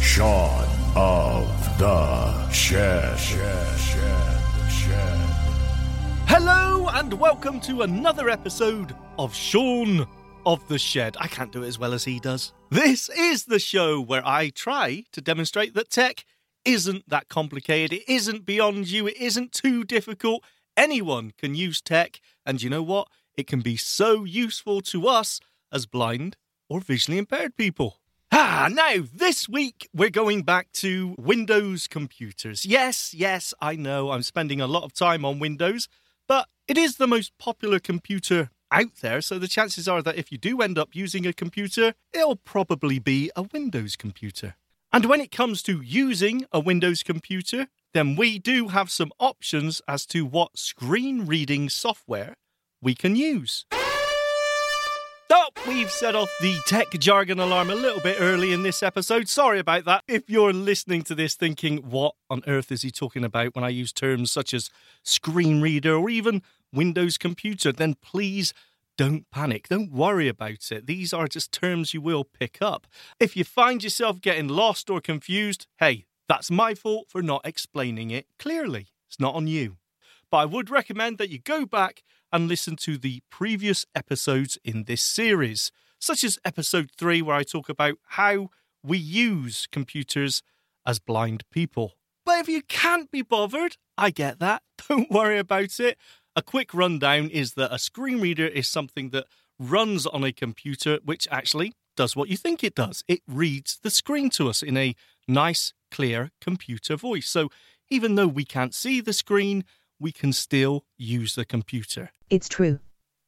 Shaun of the Shed. Hello and welcome to another episode of Shaun of the Shed. I can't do it as well as he does. This is the show where I try to demonstrate that tech isn't that complicated, it isn't beyond you, it isn't too difficult. Anyone can use tech, and you know what? It can be so useful to us as blind or visually impaired people. Ah, now this week we're going back to Windows computers. Yes, yes, I know I'm spending a lot of time on Windows, but it is the most popular computer out there, so the chances are that if you do end up using a computer, it'll probably be a Windows computer. And when it comes to using a Windows computer, then we do have some options as to what screen reading software we can use. Oh, we've set off the tech jargon alarm a little bit early in this episode. Sorry about that. If you're listening to this thinking, what on earth is he talking about when I use terms such as screen reader or even Windows computer, then please don't panic. Don't worry about it. These are just terms you will pick up. If you find yourself getting lost or confused, hey, that's my fault for not explaining it clearly. It's not on you. But I would recommend that you go back and listen to the previous episodes in this series, such as episode 3, where I talk about how we use computers as blind people. But if you can't be bothered, I get that. Don't worry about it. A quick rundown is that a screen reader is something that runs on a computer which actually does what you think it does. It reads the screen to us in a nice, clear computer voice. So even though we can't see the screen, we can still use the computer. It's true.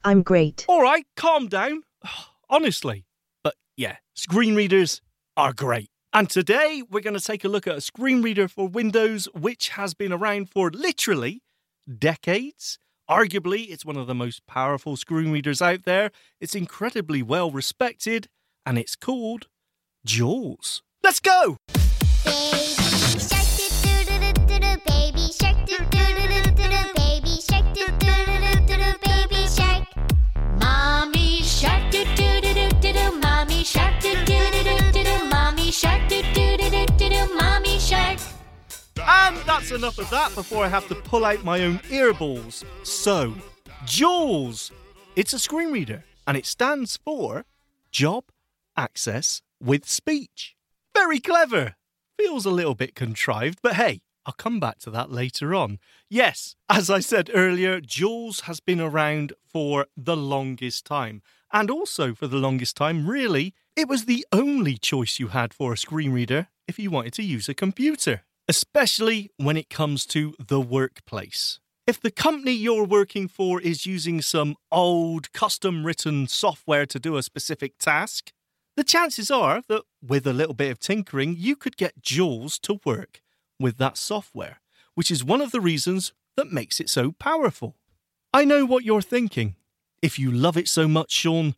I'm great. All right, calm down. Honestly. But yeah, screen readers are great. And today we're going to take a look at a screen reader for Windows which has been around for literally decades. Arguably, it's one of the most powerful screen readers out there. It's incredibly well respected, and it's called Jaws. Let's go! Baby shark doo doo doo doo doo baby shark doo doo doo doo shark doo doo doo doo doo doo mommy shark doo doo doo doo doo doo mommy shark And that's enough of that before I have to pull out my own earballs. So, JAWS. It's a screen reader, and it stands for Job Access with Speech. Very clever. Feels a little bit contrived, but hey, I'll come back to that later on. Yes, as I said earlier, JAWS has been around for the longest time. And also, for the longest time, really, it was the only choice you had for a screen reader if you wanted to use a computer, especially when it comes to the workplace. If the company you're working for is using some old, custom written software to do a specific task, the chances are that with a little bit of tinkering, you could get JAWS to work with that software, which is one of the reasons that makes it so powerful. I know what you're thinking. If you love it so much, Shaun,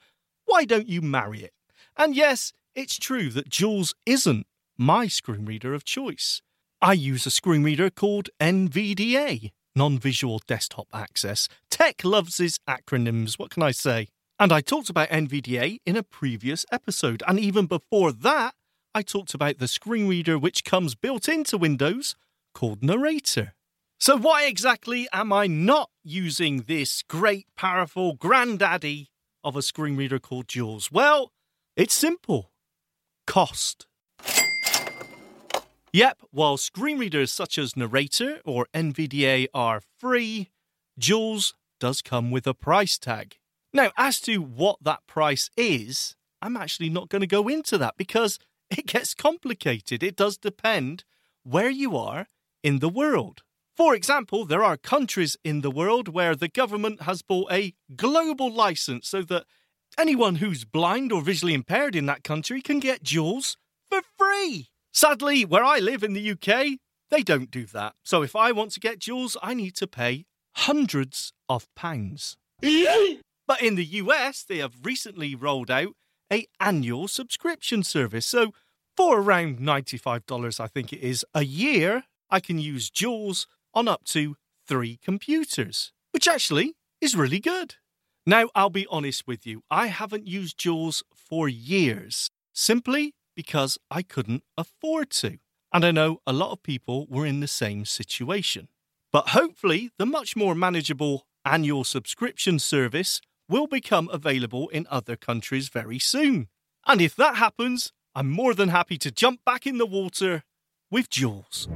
why don't you marry it? And yes, it's true that JAWS isn't my screen reader of choice. I use a screen reader called NVDA, Non Visual Desktop Access. Tech loves its acronyms, what can I say? And I talked about NVDA in a previous episode. And even before that, I talked about the screen reader which comes built into Windows called Narrator. So, why exactly am I not using this great, powerful granddaddy of a screen reader called JAWS? Well, it's simple cost. Yep, while screen readers such as Narrator or NVDA are free, JAWS does come with a price tag. Now, as to what that price is, I'm actually not going to go into that because it gets complicated. It does depend where you are in the world. For example, there are countries in the world where the government has bought a global license so that anyone who's blind or visually impaired in that country can get JAWS for free. Sadly, where I live in the UK, they don't do that. So if I want to get JAWS, I need to pay hundreds of pounds. But in the US, they have recently rolled out a annual subscription service. So for around $95, I think it is, a year, I can use JAWS on up to three computers, which actually is really good. Now, I'll be honest with you, I haven't used JAWS for years, simply because I couldn't afford to. And I know a lot of people were in the same situation. But hopefully, the much more manageable annual subscription service will become available in other countries very soon. And if that happens, I'm more than happy to jump back in the water with JAWS.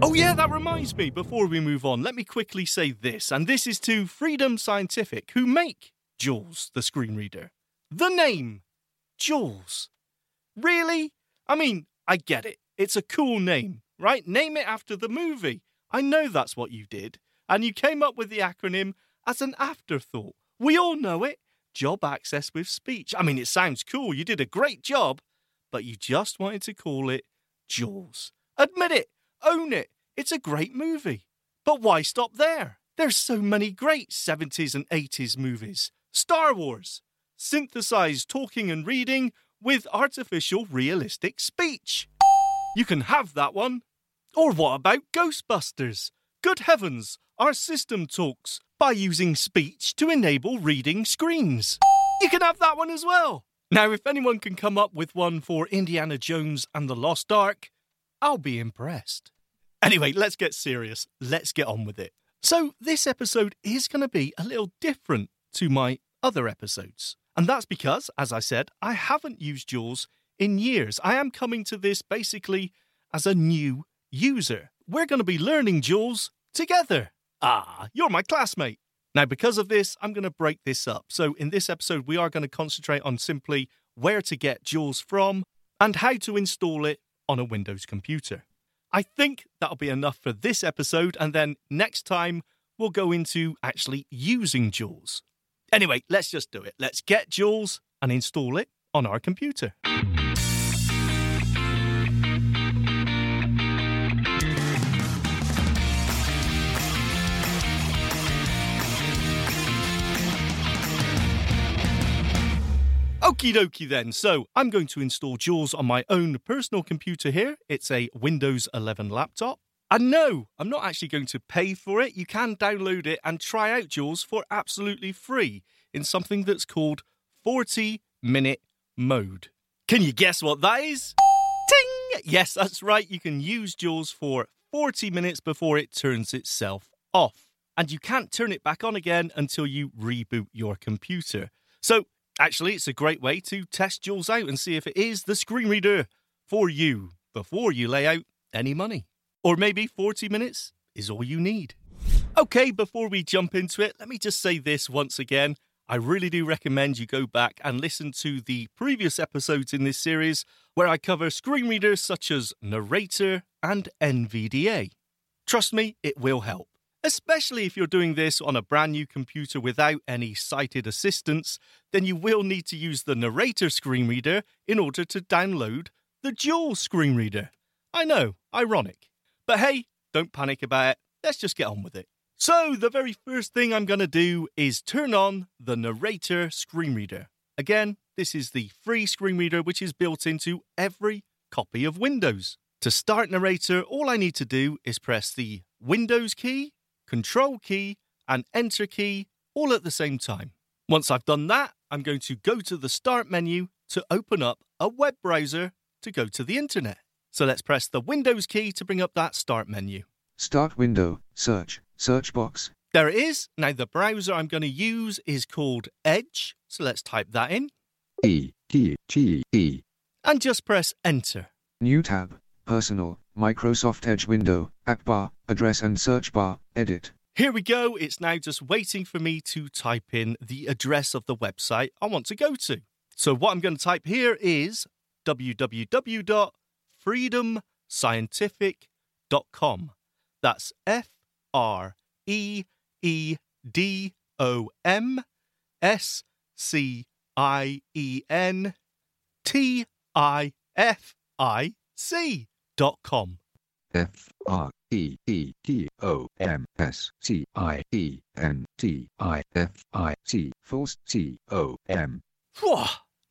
Oh, yeah, that reminds me. Before we move on, let me quickly say this, and this is to Freedom Scientific, who make JAWS, the screen reader. The name, JAWS. Really? I mean, I get it. It's a cool name, right? Name it after the movie. I know that's what you did. And you came up with the acronym as an afterthought. We all know it. Job access with speech. I mean, it sounds cool. You did a great job, but you just wanted to call it Jaws. Admit it. Own it. It's a great movie. But why stop there? There's so many great 70s and 80s movies. Star Wars. Synthesized talking and reading with artificial realistic speech. You can have that one. Or what about Ghostbusters? Good heavens, our system talks by using speech to enable reading screens. You can have that one as well. Now, if anyone can come up with one for Indiana Jones and the Lost Ark, I'll be impressed. Anyway, let's get serious. Let's get on with it. So, this episode is going to be a little different to my other episodes. And that's because, as I said, I haven't used JAWS in years. I am coming to this basically as a new user. We're going to be learning JAWS together. Ah, you're my classmate. Now, because of this, I'm going to break this up. So, in this episode, we are going to concentrate on simply where to get JAWS from and how to install it on a Windows computer. I think that'll be enough for this episode, and then next time we'll go into actually using JAWS. Anyway, let's just do it. Let's get JAWS and install it on our computer. Okie dokie then. So I'm going to install JAWS on my own personal computer here. It's a Windows 11 laptop. And no, I'm not actually going to pay for it. You can download it and try out JAWS for absolutely free in something that's called 40 minute mode. Can you guess what that is? Ting! Yes, that's right. You can use JAWS for 40 minutes before it turns itself off. And you can't turn it back on again until you reboot your computer. So Actually, it's a great way to test JAWS out and see if it is the screen reader for you before you lay out any money. Or maybe 40 minutes is all you need. Okay, before we jump into it, let me just say this once again. I really do recommend you go back and listen to the previous episodes in this series where I cover screen readers such as Narrator and NVDA. Trust me, it will help especially if you're doing this on a brand new computer without any sighted assistance, then you will need to use the narrator screen reader in order to download the JAWS screen reader. I know, ironic. But hey, don't panic about it. Let's just get on with it. So, the very first thing I'm going to do is turn on the narrator screen reader. Again, this is the free screen reader which is built into every copy of Windows. To start narrator, all I need to do is press the Windows key Control key, and Enter key all at the same time. Once I've done that, I'm going to go to the Start menu to open up a web browser to go to the internet. So let's press the Windows key to bring up that Start menu. Start window, search, search box. There it is. Now, the browser I'm going to use is called Edge. So let's type that in E, T, T, E. and just press Enter. New tab, personal, Microsoft Edge window, app bar, address and search bar, edit. Here we go. It's now just waiting for me to type in the address of the website I want to go to. So, what I'm going to type here is www.freedomscientific.com. That's F R E E D O M S C I E N T I F I C com. F R E E T O M S C I E N T I F I C False C O M.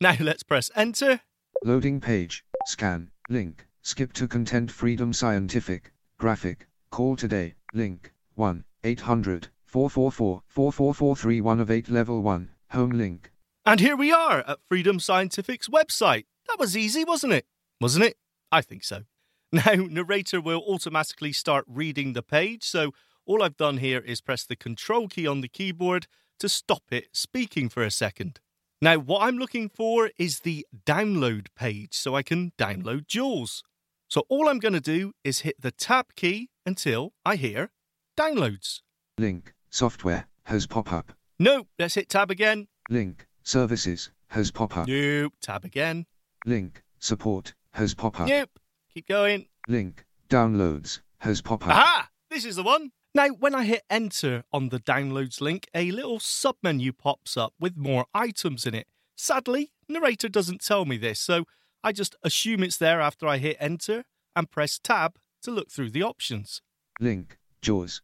Now let's press enter. Loading page, scan, link, skip to content freedom scientific, graphic, call today, link, 1 800 444 44431 of 8 level 1, home link. And here we are at Freedom Scientific's website. That was easy, wasn't it? Wasn't it? I think so. Now, narrator will automatically start reading the page, so all I've done here is press the control key on the keyboard to stop it speaking for a second. Now, what I'm looking for is the download page so I can download Jaws. So all I'm going to do is hit the tab key until I hear downloads. Link, software, has pop up. No, let's hit tab again. Link, services, has pop up. Nope, tab again. Link, support, has pop up. Nope, keep going. Link, downloads, has pop up. Aha! This is the one. Now, when I hit enter on the downloads link, a little submenu pops up with more items in it. Sadly, narrator doesn't tell me this, so I just assume it's there after I hit enter and press tab to look through the options. Link, JAWS,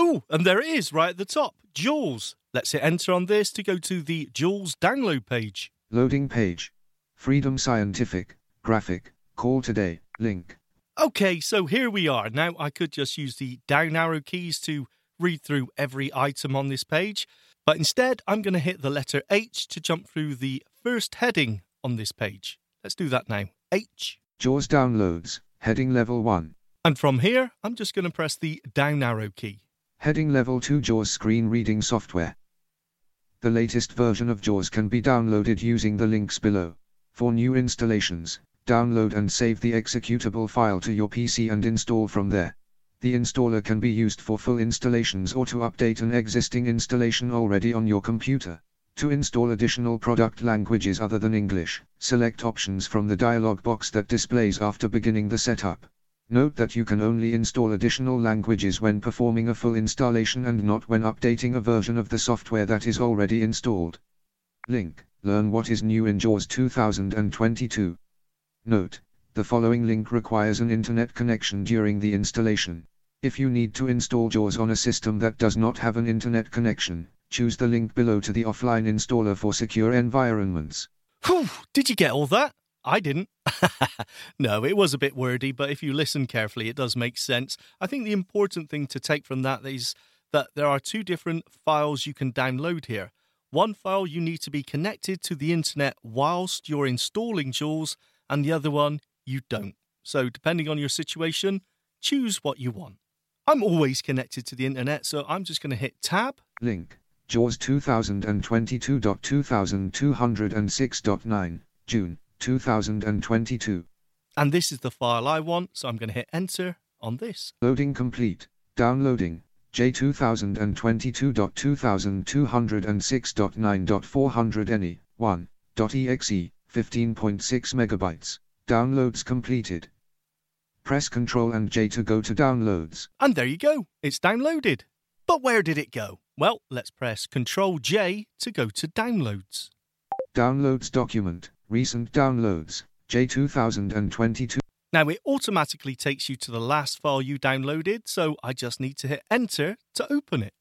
Ooh, and there it is right at the top Jaws. Let's hit enter on this to go to the Jaws download page. loading page. Freedom Scientific, graphic, call today, link. Okay, so here we are. Now I could just use the down arrow keys to read through every item on this page, but instead I'm going to hit the letter H to jump through the first heading on this page. Let's do that now. H. JAWS downloads, heading level 1. And from here, I'm just going to press the down arrow key. Heading level 2 JAWS screen reading software. The latest version of JAWS can be downloaded using the links below. For new installations, download and save the executable file to your PC and install from there. The installer can be used for full installations or to update an existing installation already on your computer. To install additional product languages other than English, select options from the dialog box that displays after beginning the setup. Note that you can only install additional languages when performing a full installation and not when updating a version of the software that is already installed. Link Learn what is new in JAWS 2022. Note The following link requires an internet connection during the installation. If you need to install JAWS on a system that does not have an internet connection, choose the link below to the offline installer for secure environments. Whew, did you get all that? I didn't. no, it was a bit wordy, but if you listen carefully, it does make sense. I think the important thing to take from that is that there are two different files you can download here. One file you need to be connected to the internet whilst you're installing JAWS, and the other one you don't. So, depending on your situation, choose what you want. I'm always connected to the internet, so I'm just going to hit tab. Link JAWS 2022.2206.9 June 2022. And this is the file I want, so I'm going to hit enter on this. Loading complete. Downloading J 2022.2206.9.400 NE 1.exe 15.6 megabytes. Downloads completed. Press Ctrl and J to go to downloads. And there you go, it's downloaded. But where did it go? Well, let's press Ctrl J to go to downloads. Downloads document. Recent downloads. J 2022. Now it automatically takes you to the last file you downloaded, so I just need to hit enter to open it.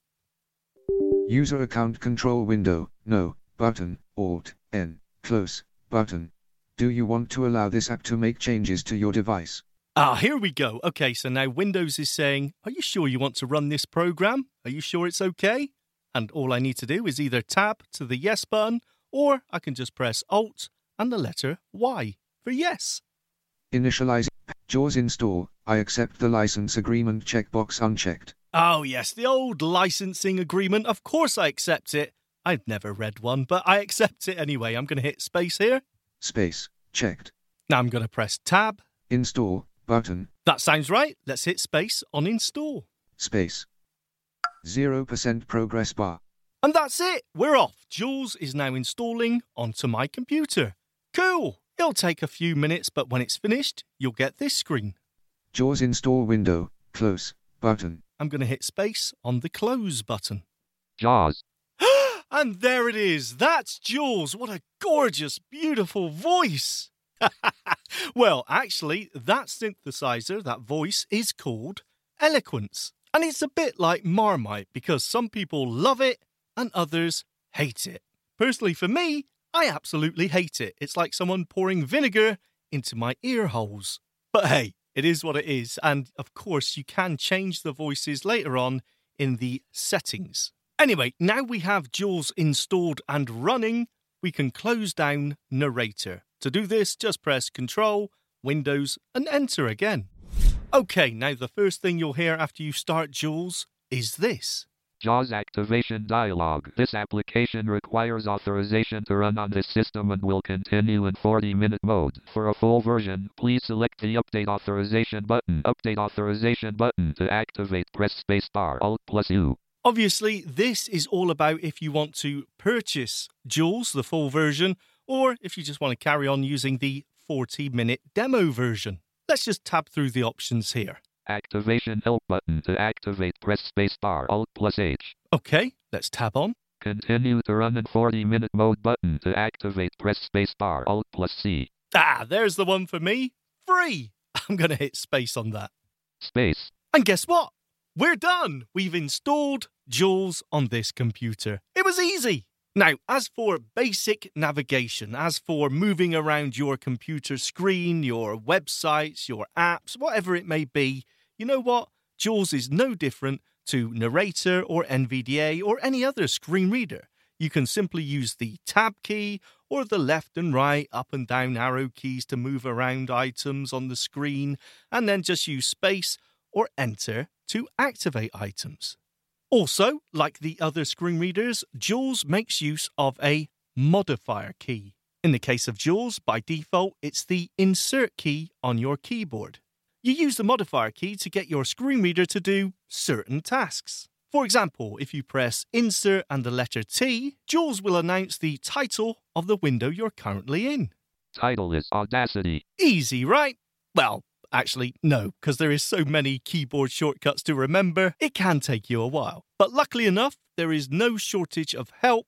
User account control window. No. Button. Alt. N. Close. Button. Do you want to allow this app to make changes to your device? Ah, here we go. Okay, so now Windows is saying, Are you sure you want to run this program? Are you sure it's okay? And all I need to do is either tap to the yes button, or I can just press Alt and the letter Y for yes. Initializing JAWS install. I accept the license agreement checkbox unchecked. Oh, yes, the old licensing agreement. Of course I accept it. I've never read one, but I accept it anyway. I'm going to hit space here. Space. Checked. Now I'm going to press tab. Install. Button. That sounds right. Let's hit space on install. Space. 0% progress bar. And that's it. We're off. JAWS is now installing onto my computer. Cool. It'll take a few minutes, but when it's finished, you'll get this screen. JAWS install window. Close. Button. I'm going to hit space on the close button. Jaws. And there it is. That's JAWS. What a gorgeous, beautiful voice. well, actually, that synthesizer, that voice, is called Eloquence. And it's a bit like Marmite because some people love it and others hate it. Personally, for me, I absolutely hate it. It's like someone pouring vinegar into my ear holes. But hey, it is what it is. And of course, you can change the voices later on in the settings. Anyway, now we have JAWS installed and running, we can close down Narrator. To do this, just press Control, Windows, and Enter again. Okay, now the first thing you'll hear after you start JAWS is this. JAWS activation dialog. This application requires authorization to run on this system and will continue in 40 minute mode. For a full version, please select the Update Authorization button. Update Authorization button to activate, press spacebar, Alt plus U. Obviously, this is all about if you want to purchase JAWS, the full version, or if you just want to carry on using the 40 minute demo version. Let's just tab through the options here. Activation help button to activate, press space bar Alt plus H. Okay, let's tab on. Continue to run in 40 minute mode button to activate, press space bar Alt plus C. Ah, there's the one for me. Free. I'm going to hit space on that. Space. And guess what? We're done. We've installed JAWS on this computer. It was easy. Now, as for basic navigation, as for moving around your computer screen, your websites, your apps, whatever it may be, you know what? JAWS is no different to Narrator or NVDA or any other screen reader. You can simply use the tab key or the left and right, up and down arrow keys to move around items on the screen, and then just use space or enter to activate items. Also, like the other screen readers, JAWS makes use of a modifier key. In the case of JAWS, by default, it's the insert key on your keyboard. You use the modifier key to get your screen reader to do certain tasks. For example, if you press Insert and the letter T, JAWS will announce the title of the window you're currently in. Title is Audacity. Easy, right? Well, actually, no, because there is so many keyboard shortcuts to remember, it can take you a while. But luckily enough, there is no shortage of help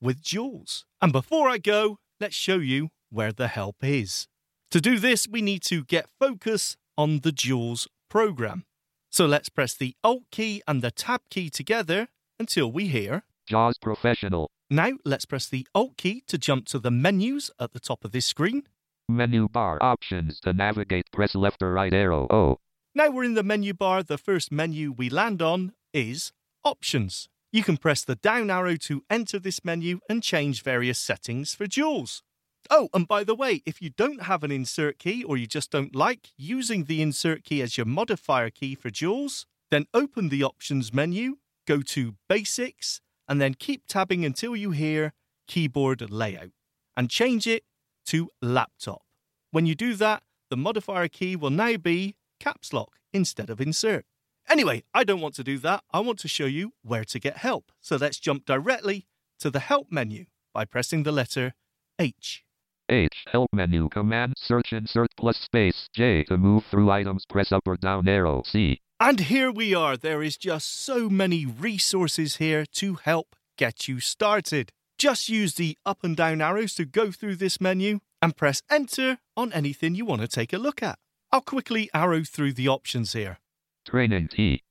with JAWS. And before I go, let's show you where the help is. To do this, we need to get focus on the JAWS program. So let's press the Alt key and the Tab key together until we hear. JAWS Professional. Now let's press the Alt key to jump to the menus at the top of this screen. Menu bar options to navigate, press left or right arrow O. Now we're in the menu bar. The first menu we land on is Options. You can press the down arrow to enter this menu and change various settings for JAWS. Oh, and by the way, if you don't have an insert key or you just don't like using the insert key as your modifier key for JAWS, then open the Options menu, go to Basics, and then keep tabbing until you hear Keyboard Layout and change it to Laptop. When you do that, the modifier key will now be Caps Lock instead of Insert. Anyway, I don't want to do that. I want to show you where to get help. So let's jump directly to the Help menu by pressing the letter H. H. Help menu. Command search insert plus space. J. To move through items, press up or down arrow. C. And here we are. There is just so many resources here to help get you started. Just use the up and down arrows to go through this menu and press enter on anything you want to take a look at. I'll quickly arrow through the options here. Training T.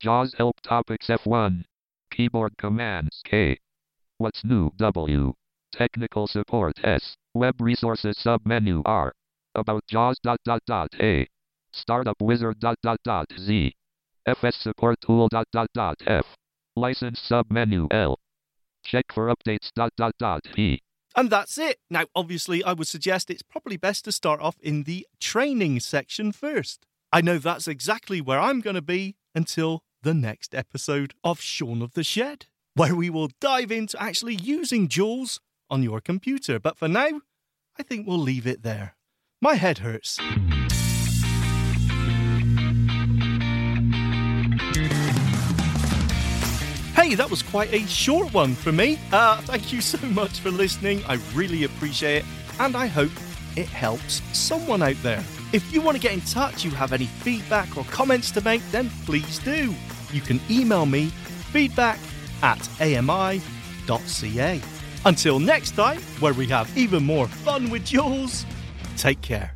JAWS help topics F1. Keyboard commands K. What's new W. Technical support S. Web resources submenu R. About JAWS dot dot dot A. Startup wizard dot dot dot Z. FS support tool dot dot dot F. License submenu L. Check for updates dot dot dot P. And that's it. Now, obviously, I would suggest it's probably best to start off in the training section first. I know that's exactly where I'm going to be until the next episode of Shaun of the Shed, where we will dive into actually using JAWS on your computer. But for now, I think we'll leave it there. My head hurts. Hey, that was quite a short one for me. Uh, thank you so much for listening. I really appreciate it, and I hope it helps someone out there. If you want to get in touch, you have any feedback or comments to make, then please do. You can email me feedback at ami.ca. Until next time, where we have even more fun with JAWS, take care.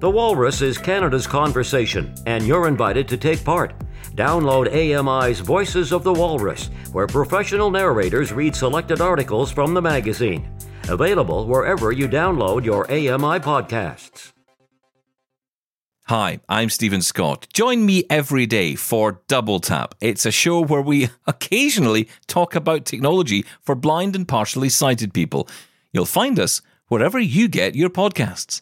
The Walrus is Canada's conversation, and you're invited to take part. Download AMI's Voices of the Walrus, where professional narrators read selected articles from the magazine. Available wherever you download your AMI podcasts. Hi, I'm Stephen Scott. Join me every day for Double Tap. It's a show where we occasionally talk about technology for blind and partially sighted people. You'll find us wherever you get your podcasts.